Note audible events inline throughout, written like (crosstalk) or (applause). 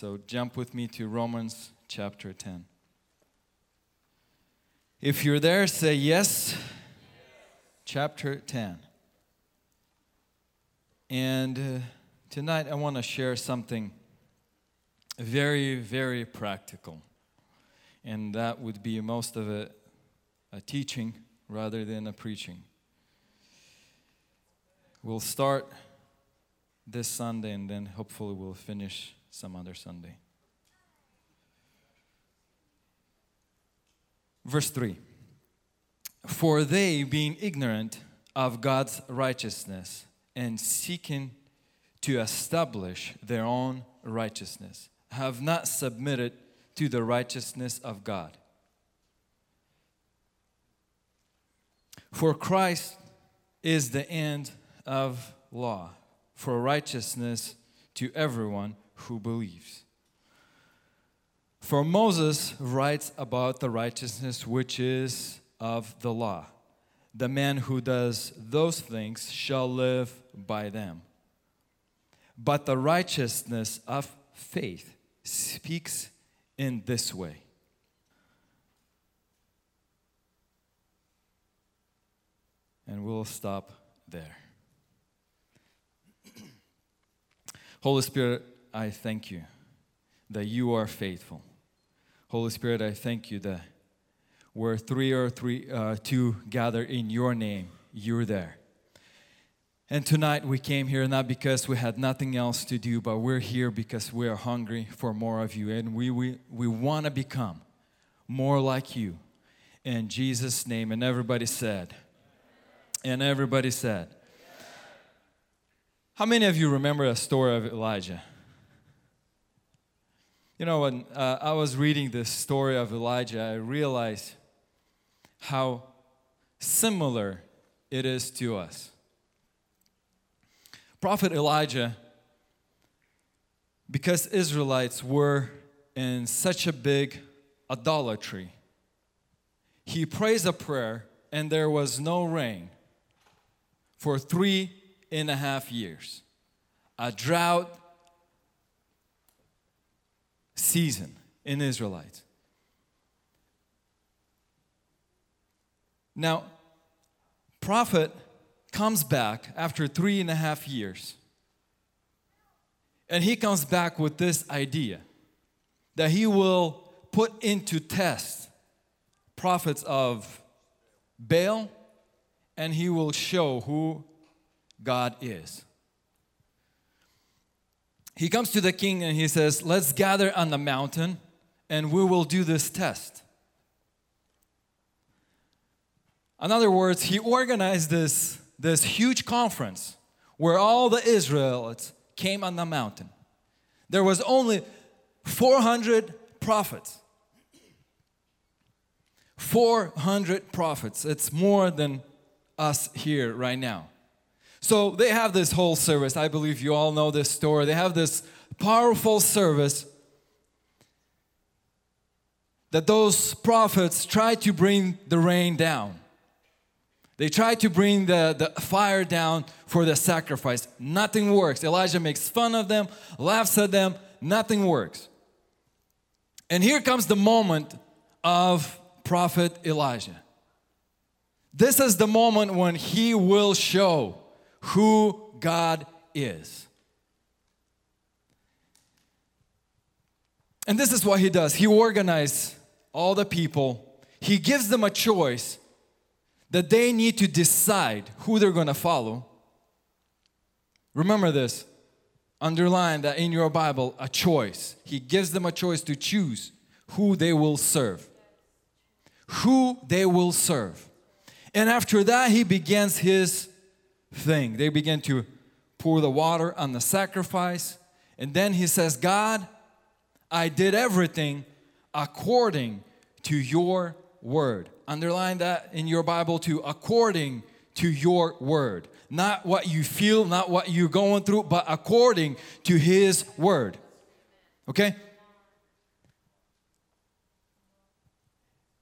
So jump with me to Romans chapter 10. If you're there, say yes. Chapter 10. And uh, tonight I want to share something very, very practical. And that would be most of it a teaching rather than a preaching. We'll start this Sunday and then hopefully we'll finish some other Sunday. Verse 3 For they, being ignorant of God's righteousness and seeking to establish their own righteousness, have not submitted to the righteousness of God. For Christ is the end of law, for righteousness to everyone who believes. For Moses writes about the righteousness which is of the law. The man who does those things shall live by them. But the righteousness of faith speaks in this way. And we'll stop there. (clears throat) Holy Spirit, I thank you that you are faithful. Holy Spirit, I thank you that where three or three, uh, two gather in your name, you're there. And tonight we came here not because we had nothing else to do, but we're here because we are hungry for more of you. And we, we, we want to become more like you. In Jesus' name. And everybody said, and everybody said, how many of you remember a story of Elijah? You know, when uh, I was reading the story of Elijah, I realized how similar it is to us. Prophet Elijah, because Israelites were in such a big idolatry, he prays a prayer and there was no rain for three and a half years. A drought season in Israelites. Now, prophet comes back after three and a half years. And he comes back with this idea that he will put into test prophets of Baal and he will show who God is. He comes to the king and he says, Let's gather on the mountain and we will do this test. In other words, he organized this, this huge conference where all the Israelites came on the mountain. There was only 400 prophets. 400 prophets. It's more than us here right now. So they have this whole service. I believe you all know this story. They have this powerful service that those prophets try to bring the rain down. They try to bring the, the fire down for the sacrifice. Nothing works. Elijah makes fun of them, laughs at them. Nothing works. And here comes the moment of prophet Elijah. This is the moment when he will show who God is. And this is what he does. He organizes all the people. He gives them a choice that they need to decide who they're going to follow. Remember this. Underline that in your Bible, a choice. He gives them a choice to choose who they will serve. Who they will serve. And after that, he begins his thing. They begin to pour the water on the sacrifice. And then he says, God, I did everything according to your word. Underline that in your Bible too, according to your word. Not what you feel, not what you're going through, but according to his word. Okay?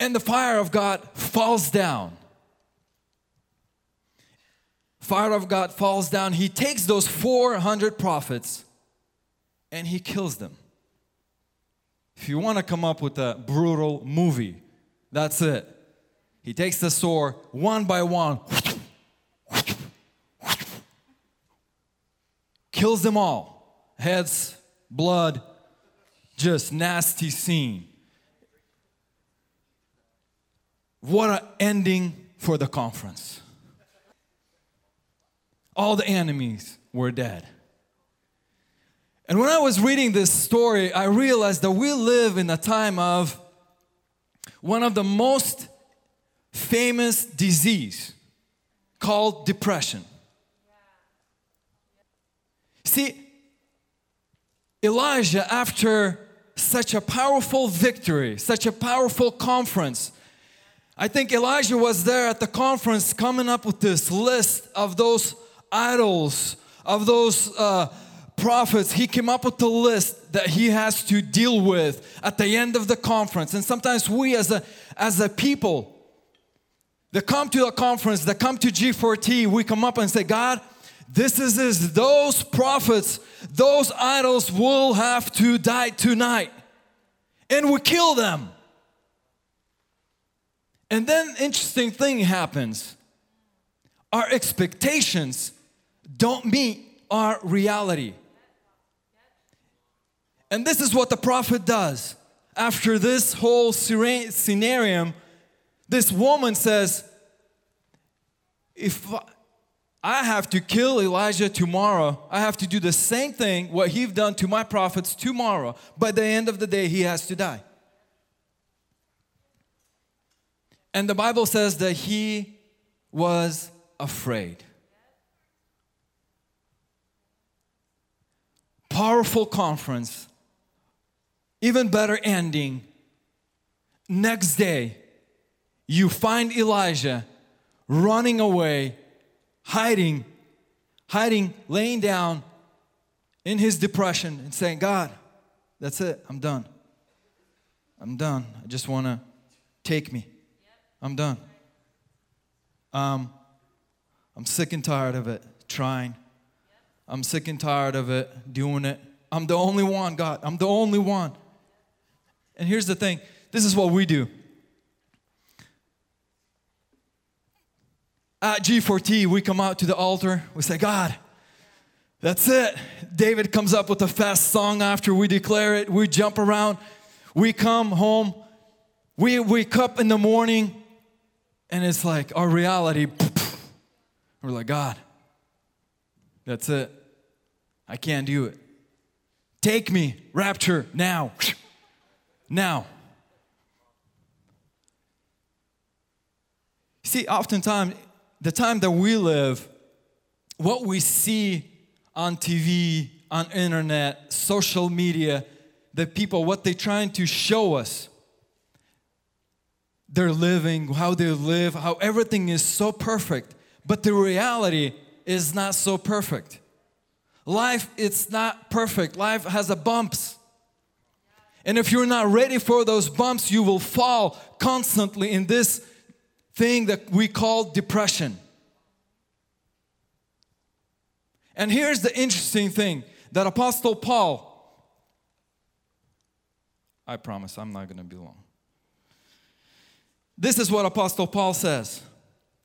And the fire of God falls down fire of God falls down. He takes those 400 prophets and he kills them. If you want to come up with a brutal movie, that's it. He takes the sword one by one, kills them all. Heads, blood, just nasty scene. What an ending for the conference. All the enemies were dead. And when I was reading this story, I realized that we live in a time of one of the most famous disease called depression. See, Elijah, after such a powerful victory, such a powerful conference, I think Elijah was there at the conference coming up with this list of those idols, of those uh, prophets. He came up with a list that he has to deal with at the end of the conference. And sometimes we as a, as a people that come to a conference, that come to G4T, we come up and say, God, this is, is those prophets, those idols will have to die tonight. And we kill them. And then interesting thing happens. Our expectations don't meet our reality. And this is what the prophet does. After this whole scenario, this woman says, If I have to kill Elijah tomorrow, I have to do the same thing what he've done to my prophets tomorrow. By the end of the day, he has to die. And the Bible says that he was afraid. Powerful conference, even better ending. Next day, you find Elijah running away, hiding, hiding, laying down in his depression and saying, God, that's it, I'm done. I'm done. I just want to take me. I'm done. Um, I'm sick and tired of it trying. I'm sick and tired of it doing it. I'm the only one, God. I'm the only one. And here's the thing this is what we do. At G4T, we come out to the altar. We say, God, that's it. David comes up with a fast song after we declare it. We jump around. We come home. We wake up in the morning and it's like our reality, (laughs) we're like, God, that's it. I can't do it. Take me, rapture, now. Now. See, oftentimes, the time that we live, what we see on TV, on internet, social media, the people, what they're trying to show us they're living, how they live, how everything is so perfect. But the reality is not so perfect. Life it's not perfect. Life has a bumps. And if you're not ready for those bumps, you will fall constantly in this thing that we call depression. And here's the interesting thing that Apostle Paul I promise I'm not going to be long. This is what Apostle Paul says.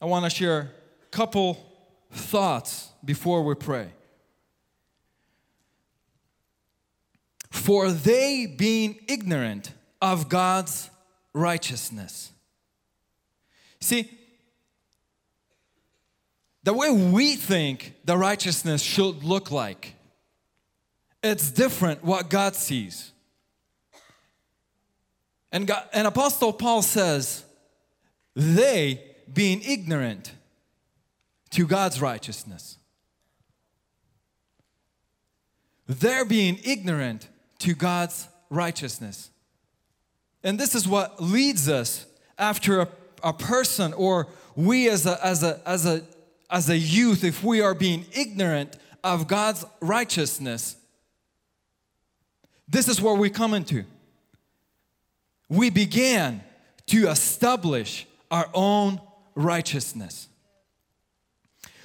I want to share a couple thoughts before we pray. For they being ignorant of God's righteousness. See, the way we think the righteousness should look like, it's different what God sees. And, God, and Apostle Paul says, they being ignorant to God's righteousness. They're being ignorant to God's righteousness. And this is what leads us after a, a person or we as a, as, a, as, a, as a youth, if we are being ignorant of God's righteousness, this is where we come into. We began to establish our own righteousness.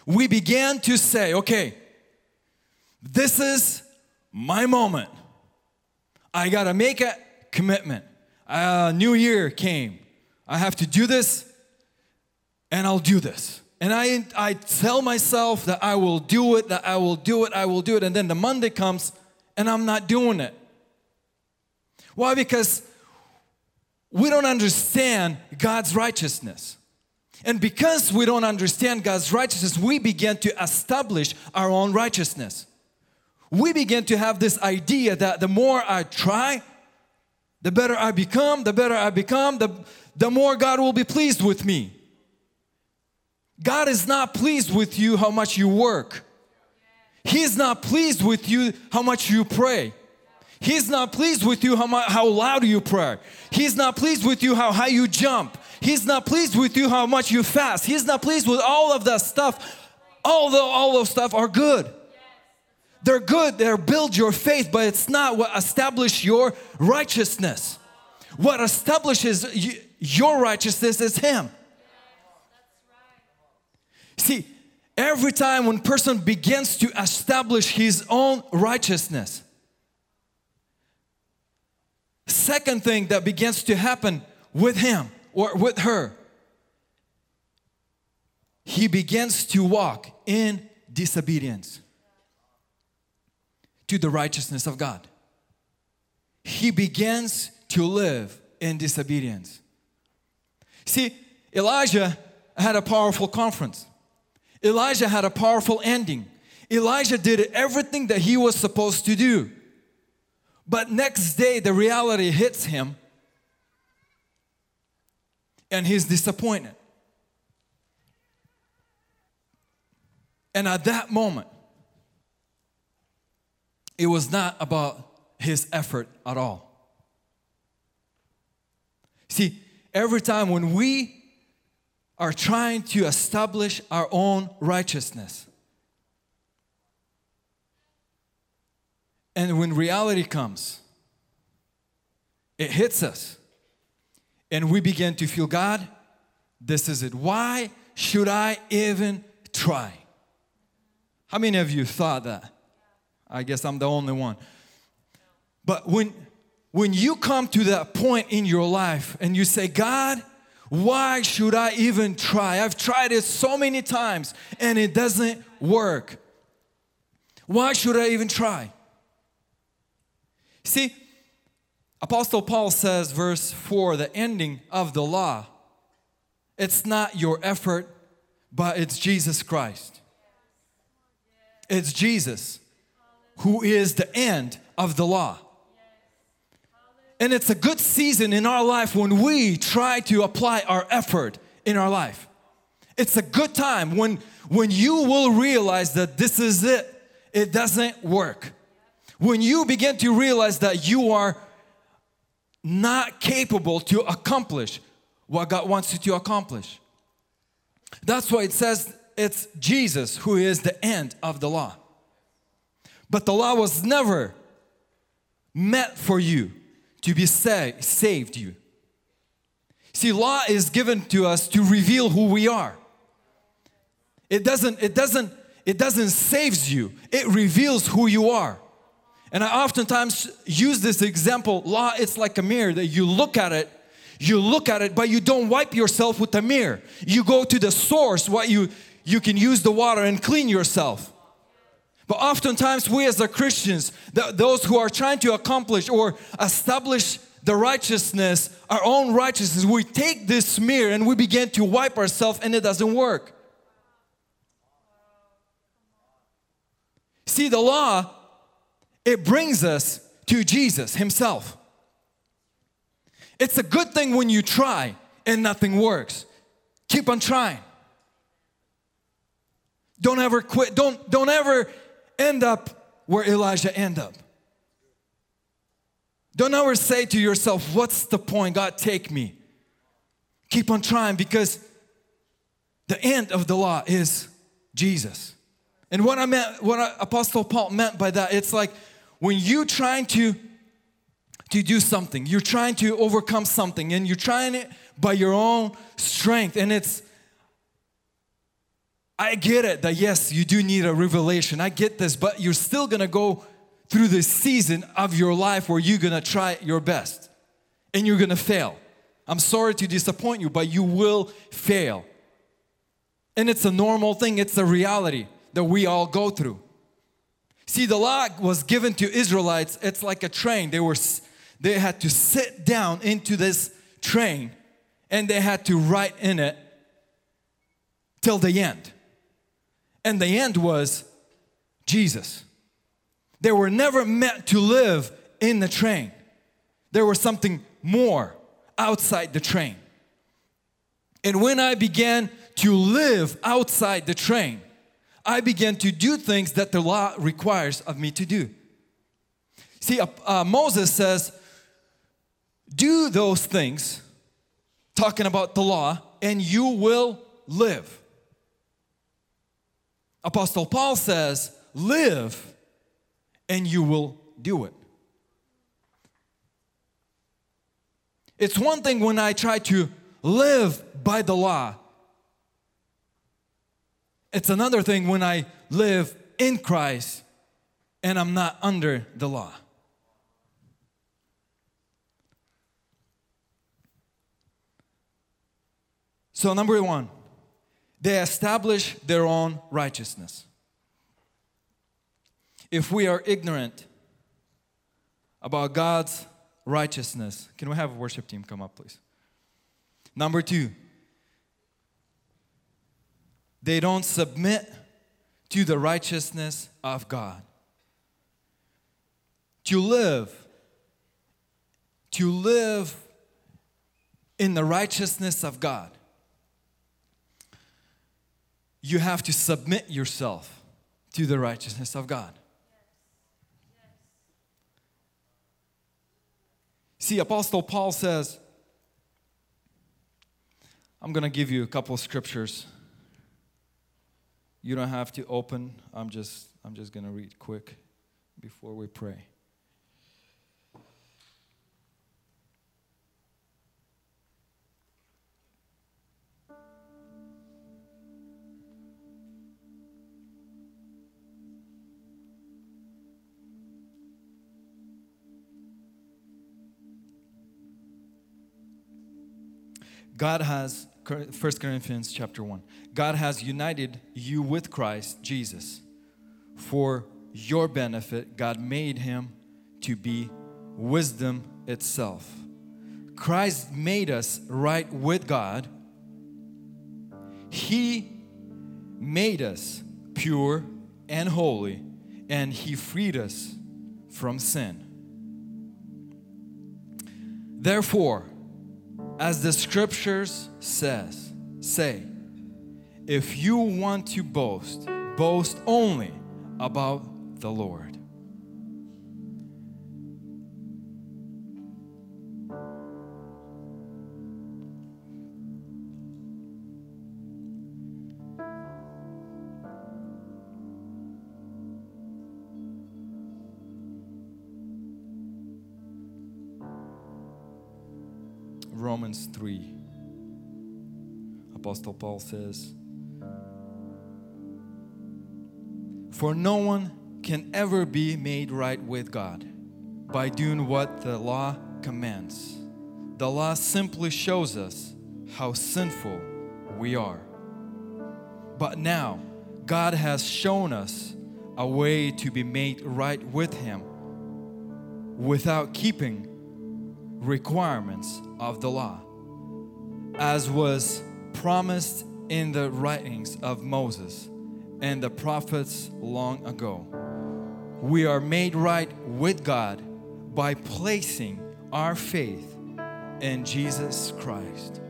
We began to say, okay, this is my moment. I gotta make a commitment. A new year came. I have to do this and I'll do this. And I, I tell myself that I will do it, that I will do it, I will do it. And then the Monday comes and I'm not doing it. Why? Because we don't understand God's righteousness. And because we don't understand God's righteousness, we begin to establish our own righteousness. We begin to have this idea that the more I try, the better I become, the better I become, the, the more God will be pleased with me. God is not pleased with you how much you work. He's not pleased with you how much you pray. He's not pleased with you how, how loud you pray. He's not pleased with you how high you jump. He's not pleased with you how much you fast. He's not pleased with all of that stuff. Although all those stuff are good. They're good, they're build your faith, but it's not what establish your righteousness. What establishes your righteousness is Him. See, every time when person begins to establish his own righteousness, second thing that begins to happen with him or with her, he begins to walk in disobedience to the righteousness of God. He begins to live in disobedience. See, Elijah had a powerful conference. Elijah had a powerful ending. Elijah did everything that he was supposed to do. But next day, the reality hits him and he's disappointed. And at that moment, it was not about his effort at all. See, every time when we are trying to establish our own righteousness, and when reality comes, it hits us, and we begin to feel God, this is it. Why should I even try? How many of you thought that? I guess I'm the only one. But when when you come to that point in your life and you say, God, why should I even try? I've tried it so many times and it doesn't work. Why should I even try? See, Apostle Paul says, verse 4, the ending of the law, it's not your effort, but it's Jesus Christ. It's Jesus who is the end of the law. And it's a good season in our life when we try to apply our effort in our life. It's a good time when, when you will realize that this is it, it doesn't work. When you begin to realize that you are not capable to accomplish what God wants you to accomplish. That's why it says it's Jesus who is the end of the law. But the law was never meant for you to be sa- saved you. See, law is given to us to reveal who we are. It doesn't, it doesn't, it doesn't saves you, it reveals who you are. And I oftentimes use this example law, it's like a mirror that you look at it, you look at it, but you don't wipe yourself with the mirror. You go to the source, what you you can use the water and clean yourself. But oftentimes, we as the Christians, the, those who are trying to accomplish or establish the righteousness, our own righteousness, we take this mirror and we begin to wipe ourselves and it doesn't work. See, the law, it brings us to Jesus Himself. It's a good thing when you try and nothing works. Keep on trying. Don't ever quit. Don't, don't ever end up where Elijah ended up. Don't ever say to yourself, What's the point? God, take me. Keep on trying because the end of the law is Jesus. And what I meant, what Apostle Paul meant by that, it's like when you're trying to to do something, you're trying to overcome something, and you're trying it by your own strength, and it's I get it that yes, you do need a revelation. I get this, but you're still gonna go through this season of your life where you're gonna try your best. and you're gonna fail. I'm sorry to disappoint you, but you will fail. And it's a normal thing, it's a reality that we all go through. See, the law was given to Israelites, it's like a train. They were they had to sit down into this train and they had to write in it till the end. And the end was Jesus. They were never meant to live in the train. There was something more outside the train. And when I began to live outside the train, I began to do things that the law requires of me to do. See, uh, uh, Moses says, Do those things, talking about the law, and you will live. Apostle Paul says, Live and you will do it. It's one thing when I try to live by the law, it's another thing when I live in Christ and I'm not under the law. So, number one, they establish their own righteousness if we are ignorant about God's righteousness, can we have a worship team come up, please? Number two, they don't submit to the righteousness of God. To live, to live in the righteousness of God, you have to submit yourself to the righteousness of God. See, Apostle Paul says, I'm going to give you a couple of scriptures. You don't have to open. I'm just I'm just going to read quick before we pray. God has 1 Corinthians chapter 1. God has united you with Christ Jesus. For your benefit, God made him to be wisdom itself. Christ made us right with God. He made us pure and holy, and He freed us from sin. Therefore, as the scriptures says, say, if you want to boast, boast only about the Lord. Romans 3. Apostle Paul says, For no one can ever be made right with God by doing what the law commands. The law simply shows us how sinful we are. But now, God has shown us a way to be made right with Him without keeping requirements of the law, as was promised in the writings of Moses and the prophets long ago. We are made right with God by placing our faith in Jesus Christ.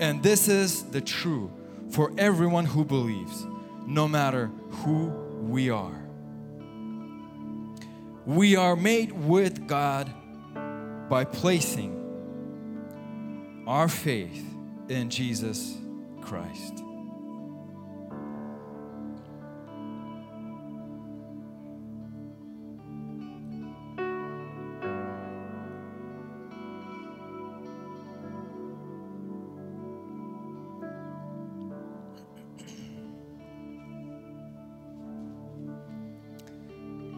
And this is the true for everyone who believes, no matter who we are. We are made with God by placing our faith in Jesus Christ.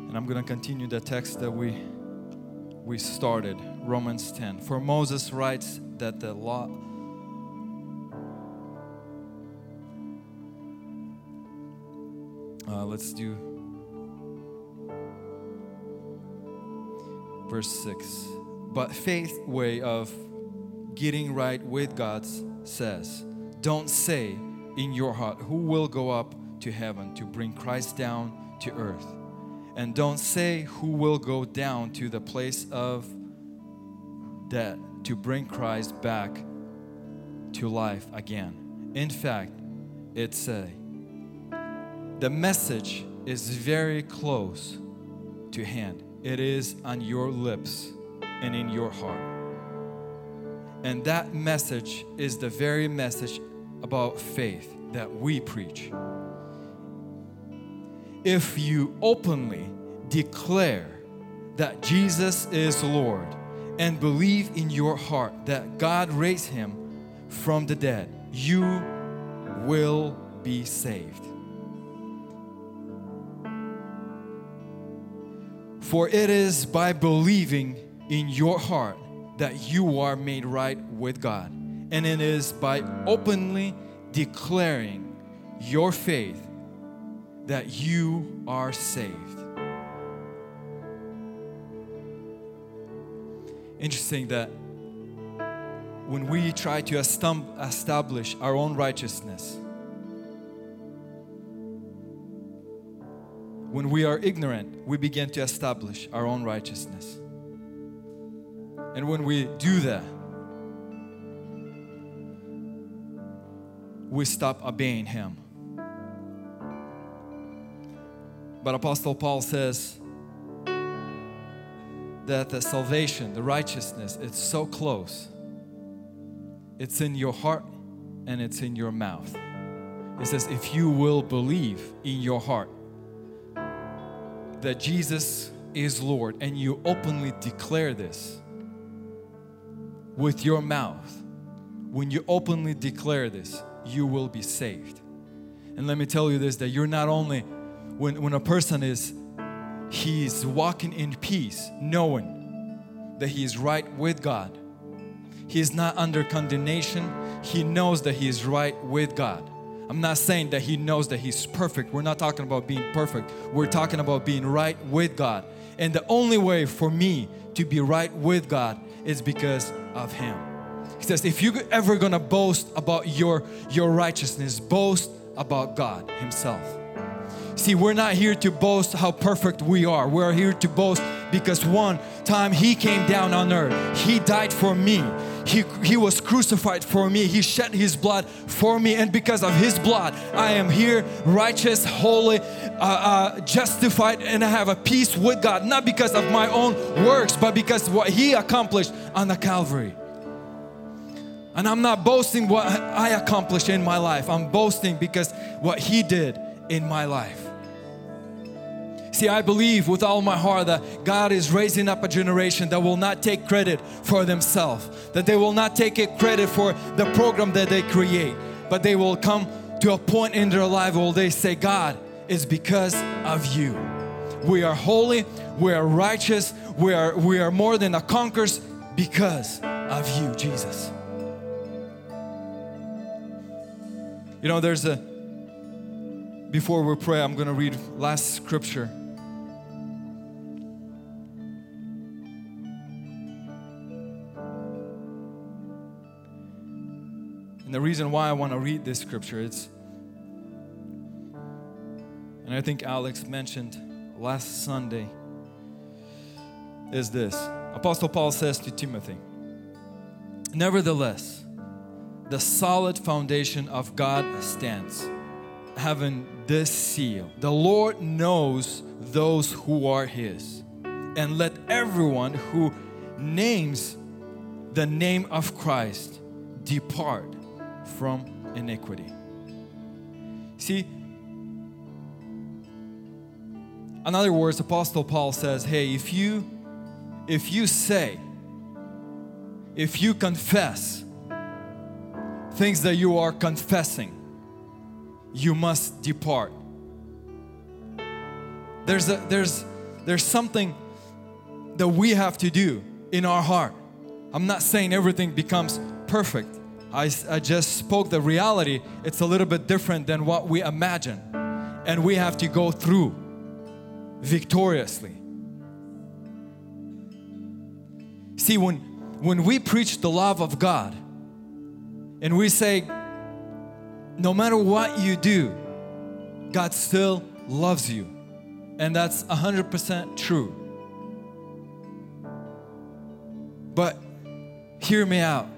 And I'm going to continue the text that we we started Romans 10. For Moses writes that the law Uh, let's do verse 6. But faith way of getting right with God says, Don't say in your heart, Who will go up to heaven to bring Christ down to earth? And don't say, Who will go down to the place of death to bring Christ back to life again. In fact, it say, the message is very close to hand. It is on your lips and in your heart. And that message is the very message about faith that we preach. If you openly declare that Jesus is Lord and believe in your heart that God raised him from the dead, you will be saved. For it is by believing in your heart that you are made right with God. And it is by openly declaring your faith that you are saved. Interesting that when we try to establish our own righteousness, when we are ignorant, we begin to establish our own righteousness. And when we do that, we stop obeying Him. But Apostle Paul says that the salvation, the righteousness, it's so close. It's in your heart and it's in your mouth. It says, if you will believe in your heart that Jesus is Lord and you openly declare this with your mouth, when you openly declare this, you will be saved. And let me tell you this that you're not only, when, when a person is, he's walking in peace, knowing that he is right with God, he is not under condemnation, he knows that he is right with God. I'm not saying that he knows that he's perfect. We're not talking about being perfect. We're talking about being right with God. And the only way for me to be right with God is because of him. He says, if you're ever gonna boast about your, your righteousness, boast about God Himself. See, we're not here to boast how perfect we are. We're here to boast because one time He came down on earth, He died for me. He, he was crucified for me. He shed His blood for me. And because of His blood, I am here righteous, holy, uh, uh, justified, and I have a peace with God. Not because of my own works, but because what He accomplished on the Calvary. And I'm not boasting what I accomplished in my life. I'm boasting because what He did in my life. See, I believe with all my heart that God is raising up a generation that will not take credit for themselves, that they will not take credit for the program that they create, but they will come to a point in their life where they say, God, it's because of you. We are holy, we are righteous, we are, we are more than a conquerors because of you, Jesus. You know, there's a, before we pray, I'm going to read last scripture And the reason why I want to read this scripture is, and I think Alex mentioned last Sunday, is this. Apostle Paul says to Timothy, Nevertheless, the solid foundation of God stands, having this seal The Lord knows those who are His, and let everyone who names the name of Christ depart from iniquity. See, in other words, Apostle Paul says, hey, if you if you say, if you confess things that you are confessing, you must depart. There's a there's there's something that we have to do in our heart. I'm not saying everything becomes perfect. I, I just spoke the reality. It's a little bit different than what we imagine. And we have to go through victoriously. See, when, when we preach the love of God and we say, no matter what you do, God still loves you. And that's 100% true. But hear me out.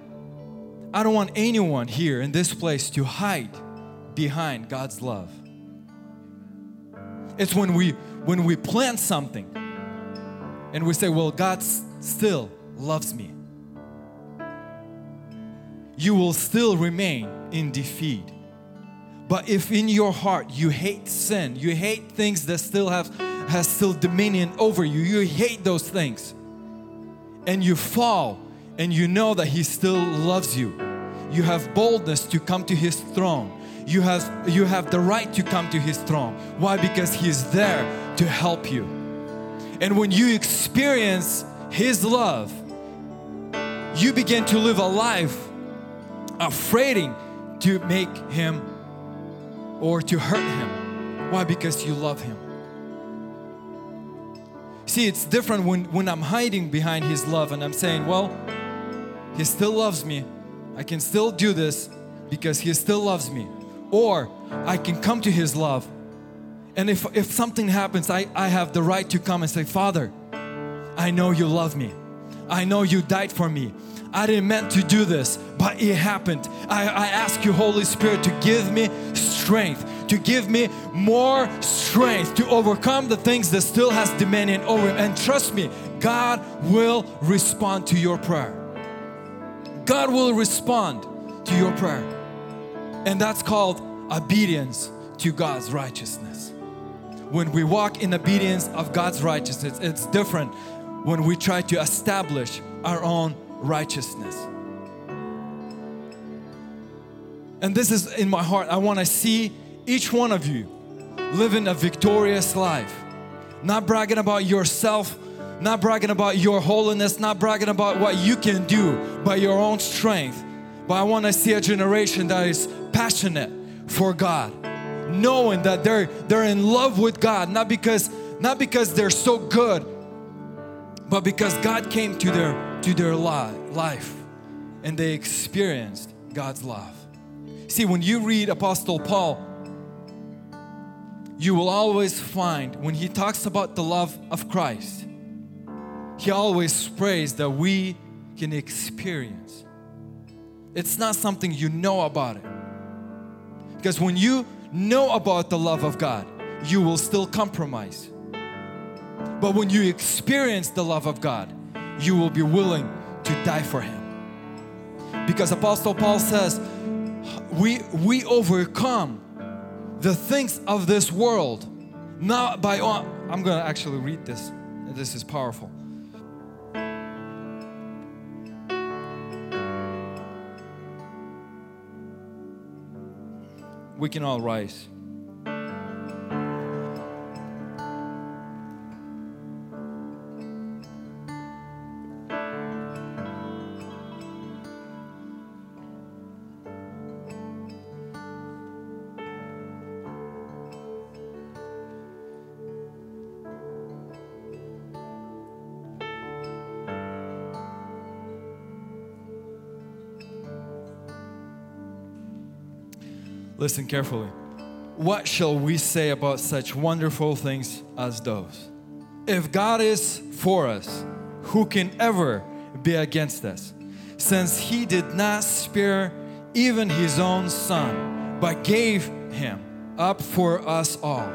I don't want anyone here in this place to hide behind God's love. It's when we when we plant something and we say, "Well, God still loves me." You will still remain in defeat. But if in your heart you hate sin, you hate things that still have has still dominion over you, you hate those things, and you fall and you know that He still loves you, you have boldness to come to His throne. You have, you have the right to come to His throne. Why? Because He is there to help you. And when you experience His love, you begin to live a life afraid to make Him or to hurt Him. Why? Because you love Him. See, it's different when, when I'm hiding behind His love and I'm saying, well, He still loves me. I can still do this because He still loves me. Or I can come to His love. And if, if something happens, I, I have the right to come and say, Father, I know you love me. I know you died for me. I didn't meant to do this, but it happened. I, I ask you, Holy Spirit, to give me strength, to give me more strength to overcome the things that still has dominion over me. And trust me, God will respond to your prayer. God will respond to your prayer. And that's called obedience to God's righteousness. When we walk in obedience of God's righteousness, it's different when we try to establish our own righteousness. And this is in my heart. I want to see each one of you living a victorious life. Not bragging about yourself, not bragging about your holiness, not bragging about what you can do by your own strength. But I want to see a generation that is passionate for God, knowing that they're they're in love with God, not because not because they're so good, but because God came to their to their li- life and they experienced God's love. See, when you read Apostle Paul, you will always find when he talks about the love of Christ, he always prays that we can experience. It's not something you know about it. Because when you know about the love of God, you will still compromise. But when you experience the love of God, you will be willing to die for Him. Because Apostle Paul says, we, we overcome the things of this world not by oh, I'm going to actually read this. This is powerful. We can all rise. Listen carefully. What shall we say about such wonderful things as those? If God is for us, who can ever be against us? Since He did not spare even His own Son, but gave Him up for us all,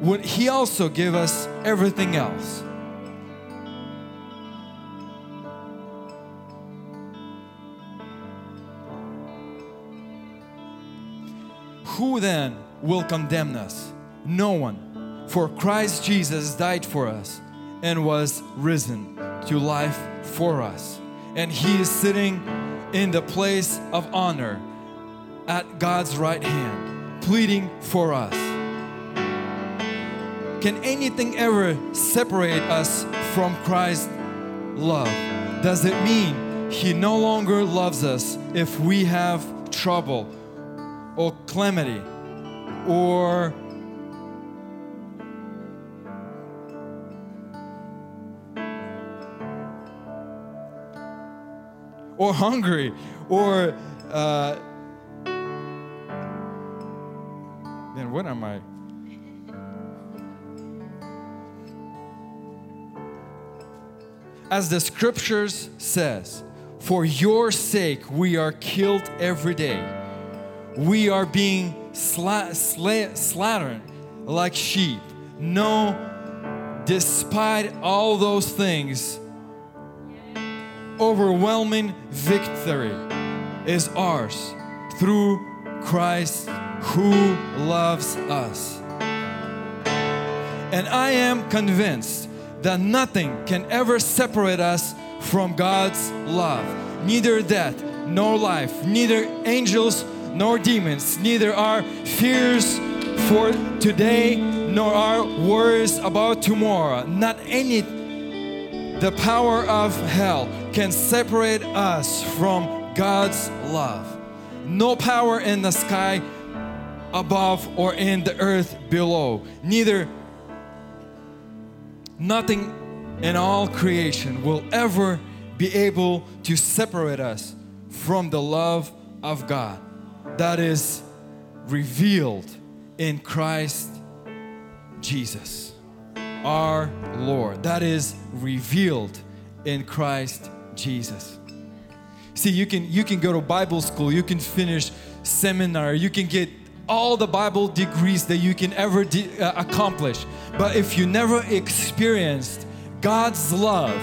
would He also give us everything else? Who then will condemn us? No one. For Christ Jesus died for us and was risen to life for us. And He is sitting in the place of honor at God's right hand, pleading for us. Can anything ever separate us from Christ's love. Does it mean He no longer loves us if we have trouble or calamity or or hungry or uh, then what am I? As the scriptures says, for your sake we are killed every day. We are being sla- sla- slaughtered like sheep. No, despite all those things, overwhelming victory is ours through Christ who loves us. And I am convinced that nothing can ever separate us from God's love. Neither death nor life, neither angels nor demons, neither our fears for today nor our worries about tomorrow. Not any the power of hell can separate us from God's love. No power in the sky above or in the earth below. Neither nothing in all creation will ever be able to separate us from the love of God that is revealed in Christ Jesus, our Lord. That is revealed in Christ Jesus. See, you can you can go to Bible school, you can finish seminar, you can get all the Bible degrees that you can ever de- uh, accomplish. But if you never experienced God's love,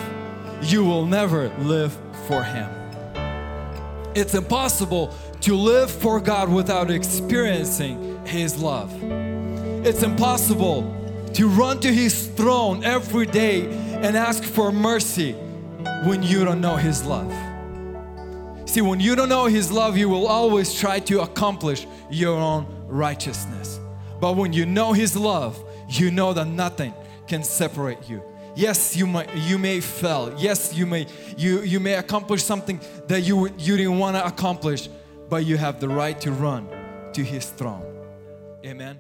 you will never live for Him. It's impossible to live for God without experiencing His love. It's impossible to run to His throne every day and ask for mercy when you don't know His love. See, when you don't know His love, you will always try to accomplish your own righteousness. But when you know His love, you know that nothing can separate you. Yes, you may you may fail. Yes, you may you you may accomplish something that you you didn't want to accomplish, but you have the right to run to His throne. Amen.